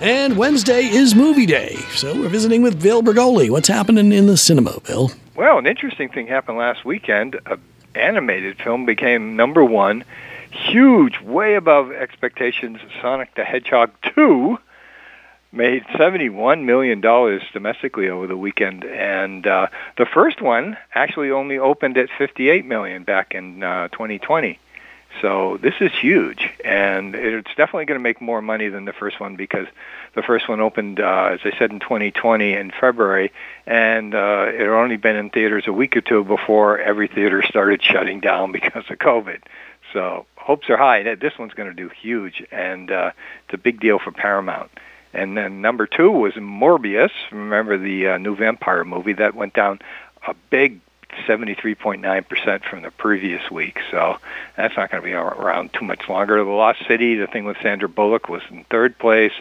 And Wednesday is movie day. So we're visiting with Bill Bregoli. What's happening in the cinema, Bill? Well, an interesting thing happened last weekend. An animated film became number one, huge, way above expectations. Sonic the Hedgehog 2 made $71 million domestically over the weekend. And uh, the first one actually only opened at 58 million back in uh, 2020. So this is huge, and it's definitely going to make more money than the first one because the first one opened, uh, as I said, in 2020 in February, and uh, it had only been in theaters a week or two before every theater started shutting down because of COVID. So hopes are high that this one's going to do huge, and uh, it's a big deal for Paramount. And then number two was Morbius. Remember the uh, new vampire movie that went down a big 73.9% from the previous week. So that's not going to be around too much longer. The Lost City, the thing with Sandra Bullock, was in third place.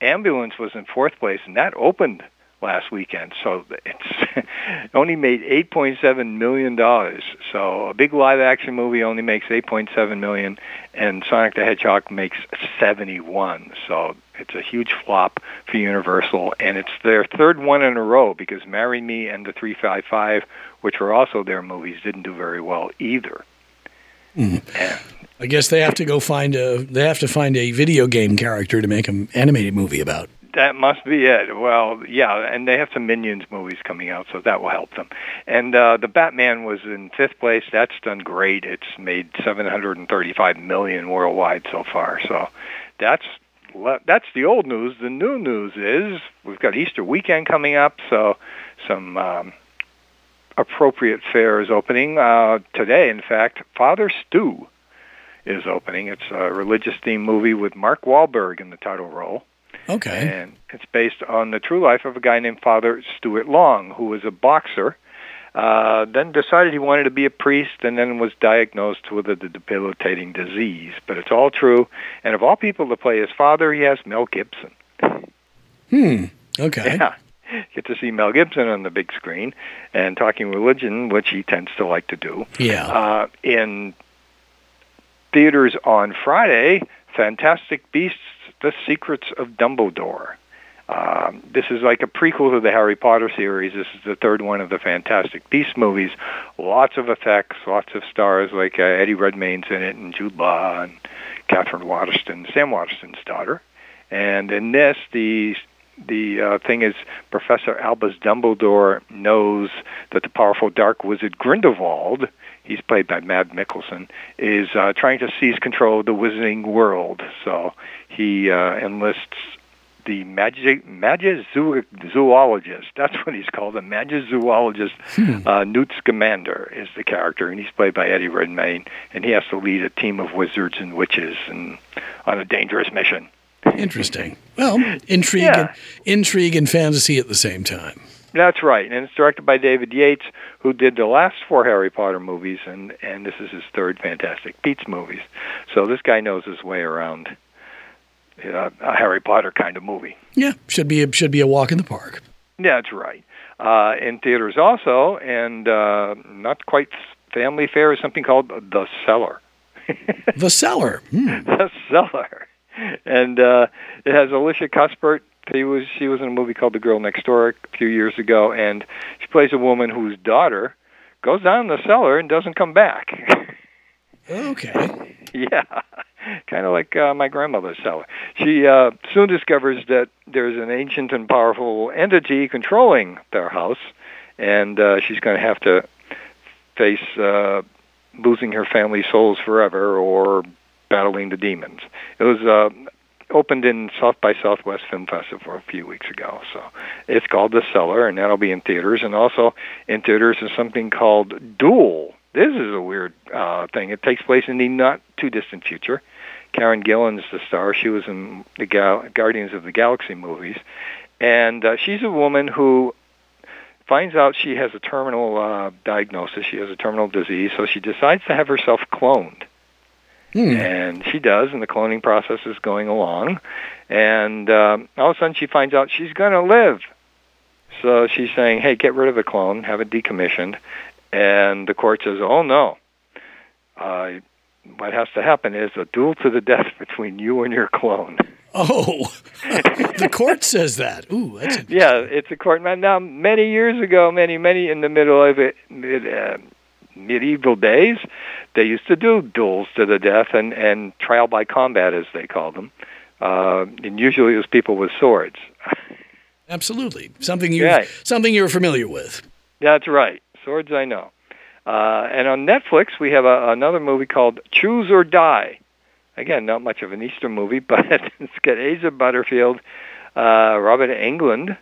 Ambulance was in fourth place, and that opened last weekend. So it's only made 8.7 million dollars. So a big live action movie only makes 8.7 million and Sonic the Hedgehog makes 71. So it's a huge flop for Universal and it's their third one in a row because Marry Me and the 355 which were also their movies didn't do very well either. Mm. I guess they have to go find a they have to find a video game character to make an animated movie about. That must be it. Well, yeah, and they have some Minions movies coming out, so that will help them. And uh, the Batman was in fifth place. That's done great. It's made 735 million worldwide so far. So that's that's the old news. The new news is we've got Easter weekend coming up, so some um, appropriate fare is opening uh, today. In fact, Father Stew is opening. It's a religious themed movie with Mark Wahlberg in the title role. Okay. And it's based on the true life of a guy named Father Stuart Long, who was a boxer, uh, then decided he wanted to be a priest, and then was diagnosed with a debilitating disease. But it's all true. And of all people to play his father, he has Mel Gibson. Hmm. Okay. Yeah. Get to see Mel Gibson on the big screen and talking religion, which he tends to like to do. Yeah. Uh, in theaters on Friday, Fantastic Beasts the Secrets of Dumbledore. Um, this is like a prequel to the Harry Potter series. This is the third one of the Fantastic Beasts movies. Lots of effects, lots of stars like uh, Eddie Redmayne's in it, and Jude Law, and Katherine Waterston, Sam Waterston's daughter. And in this, the the uh, thing is, Professor Albus Dumbledore knows that the powerful dark wizard Grindelwald he's played by Mads Mikkelsen, is uh, trying to seize control of the wizarding world. So he uh, enlists the magic zoologist. That's what he's called, the magizoologist. Hmm. Uh, Newt Scamander is the character, and he's played by Eddie Redmayne, and he has to lead a team of wizards and witches and on a dangerous mission. Interesting. Well, intrigue, yeah. and, intrigue and fantasy at the same time. That's right, and it's directed by David Yates, who did the last four Harry Potter movies, and and this is his third Fantastic Beasts movies. So this guy knows his way around a Harry Potter kind of movie. Yeah, should be a, should be a walk in the park. Yeah, that's right. Uh, in theaters also, and uh, not quite family fare is something called The Cellar. the Cellar. Hmm. The Cellar, and uh, it has Elisha Cuthbert She was she was in a movie called The Girl Next Door a few years ago, and she plays a woman whose daughter goes down in the cellar and doesn't come back. okay. yeah, kind of like uh, my grandmother's cellar. She uh, soon discovers that there's an ancient and powerful entity controlling their house, and uh, she's going to have to face uh, losing her family souls forever or battling the demons. It was uh, opened in South by Southwest Film Festival a few weeks ago. So it's called The Cellar, and that'll be in theaters. And also in theaters is something called Dual. This is a weird uh, thing. It takes place in the not too distant future. Karen Gillan's the star. She was in the Gal- Guardians of the Galaxy movies, and uh, she's a woman who finds out she has a terminal uh, diagnosis. She has a terminal disease, so she decides to have herself cloned Hmm. And she does, and the cloning process is going along. And um, all of a sudden, she finds out she's going to live. So she's saying, "Hey, get rid of the clone, have it decommissioned." And the court says, "Oh no, uh, what has to happen is a duel to the death between you and your clone." Oh, the court says that. Ooh, that's. Yeah, it's a court. Now, many years ago, many, many in the middle of it, mid, uh, medieval days, they used to do duels to the death and, and trial by combat, as they called them. Uh, and usually it was people with swords. Absolutely, something you Right. something you're familiar with. That's right. Swords, I know. Uh, and on Netflix, we have a, another movie called Choose or Die. Again, not much of an Easter movie, but it's got Asa Butterfield, uh, Robert Englund,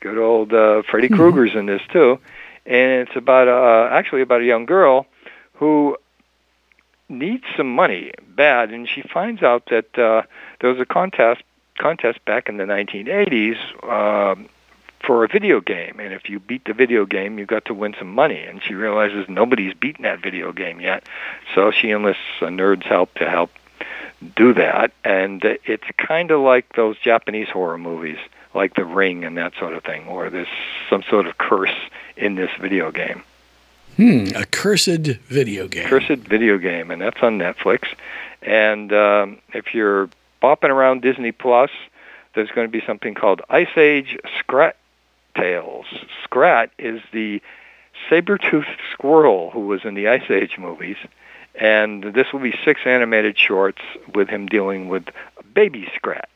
good old uh, Freddy Mhm. Krueger's in this too, and it's about uh, actually about a young girl who needs some money bad, and she finds out that uh, there was a contest contest back in the 1980s. Um, for a video game, and if you beat the video game, you got to win some money. And she realizes nobody's beaten that video game yet, so she enlists a nerd's help to help do that. And uh, it's kind of like those Japanese horror movies, like The Ring and that sort of thing, or there's some sort of curse in this video game. Hmm, a cursed video game. Cursed video game, and that's on Netflix. And um, if you're bopping around Disney Plus, there's going to be something called Ice Age Scrat Tales. Scrat is the saber-toothed squirrel who was in the Ice Age movies, and this will be six animated shorts with him dealing with baby Scrat.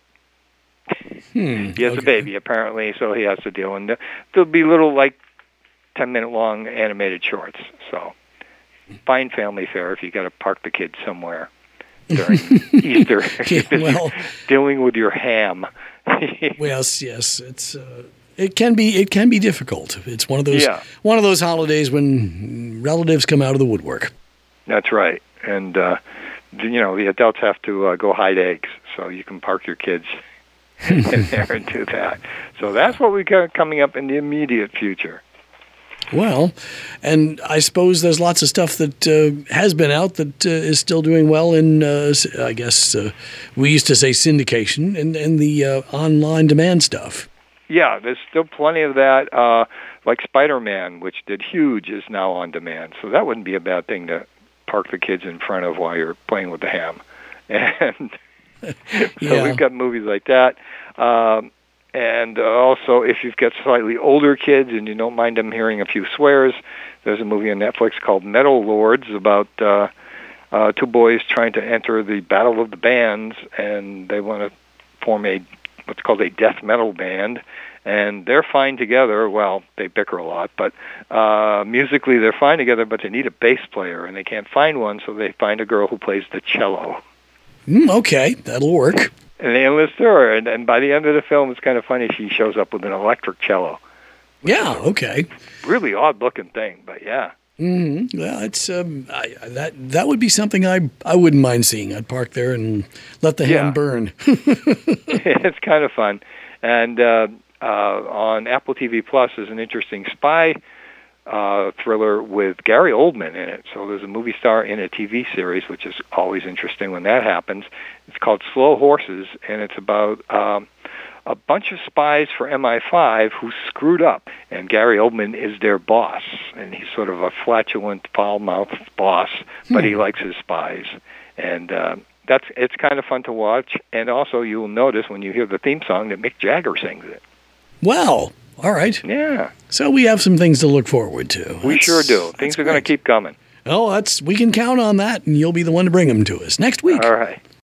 Hmm, He has a baby apparently, so he has to deal. And there'll be little like ten minute long animated shorts. So fine family fare if you got to park the kids somewhere during Easter. Yeah, well, dealing with your ham. well, yes, yes, it's uh, it can be it can be difficult. It's one of those Yeah. one of those holidays when relatives come out of the woodwork. That's right. And uh, you know the adults have to uh, go hide eggs, so you can park your kids in there and do that. So that's what we got coming up in the immediate future. Well, and I suppose there's lots of stuff that uh, has been out that uh, is still doing well in, uh, I guess, uh, we used to say syndication and, and the uh, online demand stuff. Yeah, there's still plenty of that. Uh, like Spider-Man, which did huge, is now on demand. So that wouldn't be a bad thing to park the kids in front of while you're playing with the ham. And so Yeah. we've got movies like that. Um, and uh, also, if you've got slightly older kids and you don't mind them hearing a few swears, there's a movie on Netflix called Metal Lords about uh, uh, two boys trying to enter the Battle of the Bands, and they want to form a what's called a death metal band. And they're fine together. Well, they bicker a lot, but uh, musically they're fine together. But they need a bass player, and they can't find one, so they find a girl who plays the cello Mm, okay, that'll work. and they enlist her. And, and by the end of the film, it's kind of funny. She shows up with an electric cello. Yeah, okay. Really odd looking thing, but yeah. Hmm Well, it's um, I, I- that that would be something I I wouldn't mind seeing. I'd park there and let the ham burn. it's kind of fun. And uh, uh, on Apple TV Plus is an interesting spy uh, thriller with Gary Oldman in it. So there's a movie star in a TV series, which is always interesting when that happens. It's called Slow Horses, and it's about um, a bunch of spies for MI5 who screwed up, and Gary Oldman is their boss, and he's sort of a flatulent, foul-mouthed boss, but he likes his spies, and. Uh, that's it's kind of fun to watch, and also you'll notice when you hear the theme song that Mick Jagger sings it. Well, all right. Yeah, So we have some things to look forward to. we That's- sure do. Things are going to keep coming. Oh, that's we can count on that, and you'll be the one to bring them to us next week. All right.